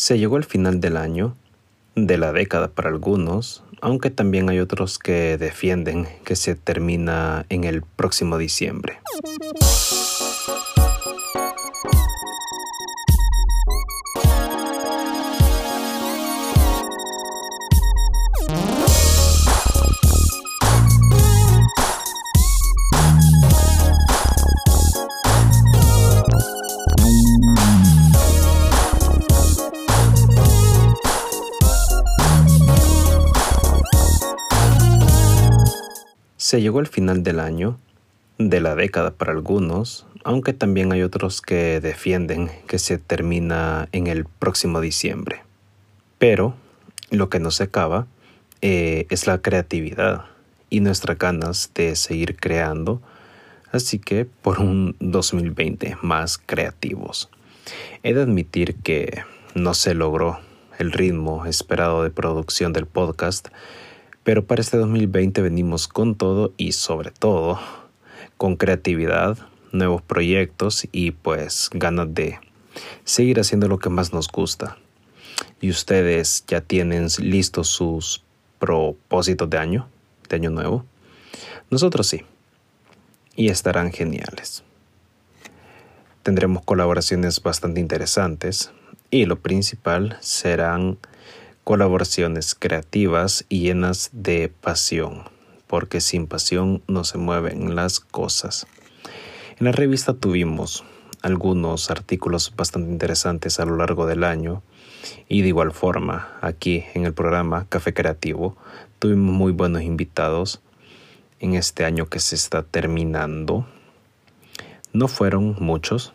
Se llegó el final del año, de la década para algunos, aunque también hay otros que defienden que se termina en el próximo diciembre. Se llegó el final del año, de la década para algunos, aunque también hay otros que defienden que se termina en el próximo diciembre. Pero lo que no se acaba eh, es la creatividad y nuestras ganas de seguir creando, así que por un 2020 más creativos. He de admitir que no se logró el ritmo esperado de producción del podcast, pero para este 2020 venimos con todo y sobre todo con creatividad, nuevos proyectos y pues ganas de seguir haciendo lo que más nos gusta. Y ustedes ya tienen listos sus propósitos de año, de año nuevo. Nosotros sí. Y estarán geniales. Tendremos colaboraciones bastante interesantes y lo principal serán colaboraciones creativas y llenas de pasión, porque sin pasión no se mueven las cosas. En la revista tuvimos algunos artículos bastante interesantes a lo largo del año y de igual forma aquí en el programa Café Creativo tuvimos muy buenos invitados en este año que se está terminando. No fueron muchos,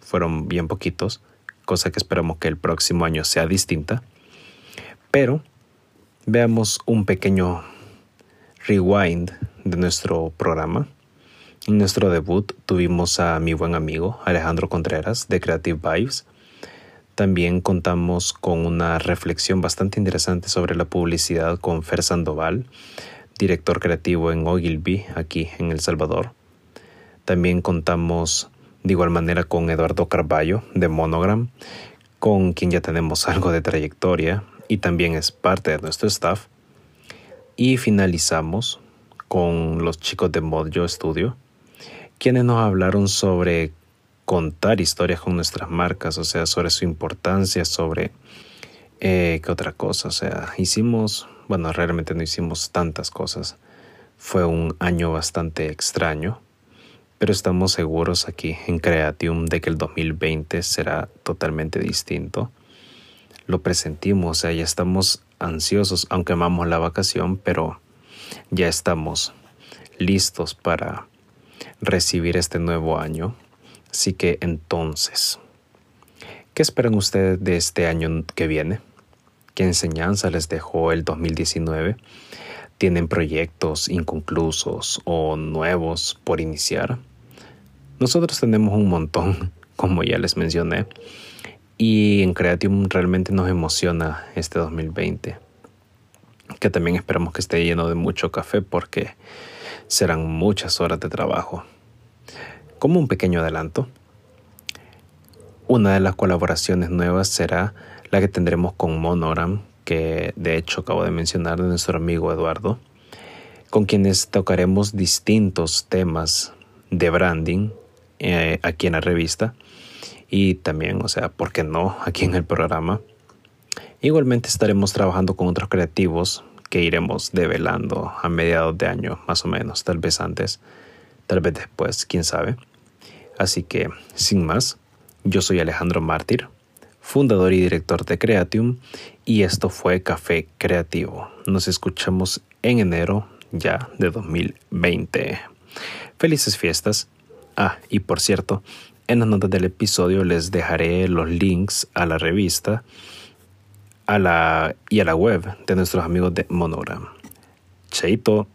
fueron bien poquitos, cosa que esperamos que el próximo año sea distinta. Pero veamos un pequeño rewind de nuestro programa. En nuestro debut tuvimos a mi buen amigo Alejandro Contreras de Creative Vibes. También contamos con una reflexión bastante interesante sobre la publicidad con Fer Sandoval, director creativo en Ogilvy, aquí en El Salvador. También contamos de igual manera con Eduardo Carballo de Monogram, con quien ya tenemos algo de trayectoria y también es parte de nuestro staff. Y finalizamos con los chicos de Mojo Studio, quienes nos hablaron sobre contar historias con nuestras marcas, o sea, sobre su importancia, sobre eh, qué otra cosa, o sea, hicimos, bueno, realmente no hicimos tantas cosas. Fue un año bastante extraño, pero estamos seguros aquí en Creatium de que el 2020 será totalmente distinto lo presentimos, o sea, ya estamos ansiosos, aunque amamos la vacación, pero ya estamos listos para recibir este nuevo año. Así que entonces, ¿qué esperan ustedes de este año que viene? ¿Qué enseñanza les dejó el 2019? ¿Tienen proyectos inconclusos o nuevos por iniciar? Nosotros tenemos un montón, como ya les mencioné. Y en Creatium realmente nos emociona este 2020, que también esperamos que esté lleno de mucho café porque serán muchas horas de trabajo. Como un pequeño adelanto, una de las colaboraciones nuevas será la que tendremos con Monogram, que de hecho acabo de mencionar de nuestro amigo Eduardo, con quienes tocaremos distintos temas de branding eh, aquí en la revista y también, o sea, ¿por qué no? Aquí en el programa. Igualmente estaremos trabajando con otros creativos que iremos develando a mediados de año, más o menos, tal vez antes, tal vez después, quién sabe. Así que, sin más, yo soy Alejandro Mártir, fundador y director de Creatium, y esto fue Café Creativo. Nos escuchamos en enero ya de 2020. Felices fiestas. Ah, y por cierto, en las notas del episodio les dejaré los links a la revista a la, y a la web de nuestros amigos de Monogram. Chaito.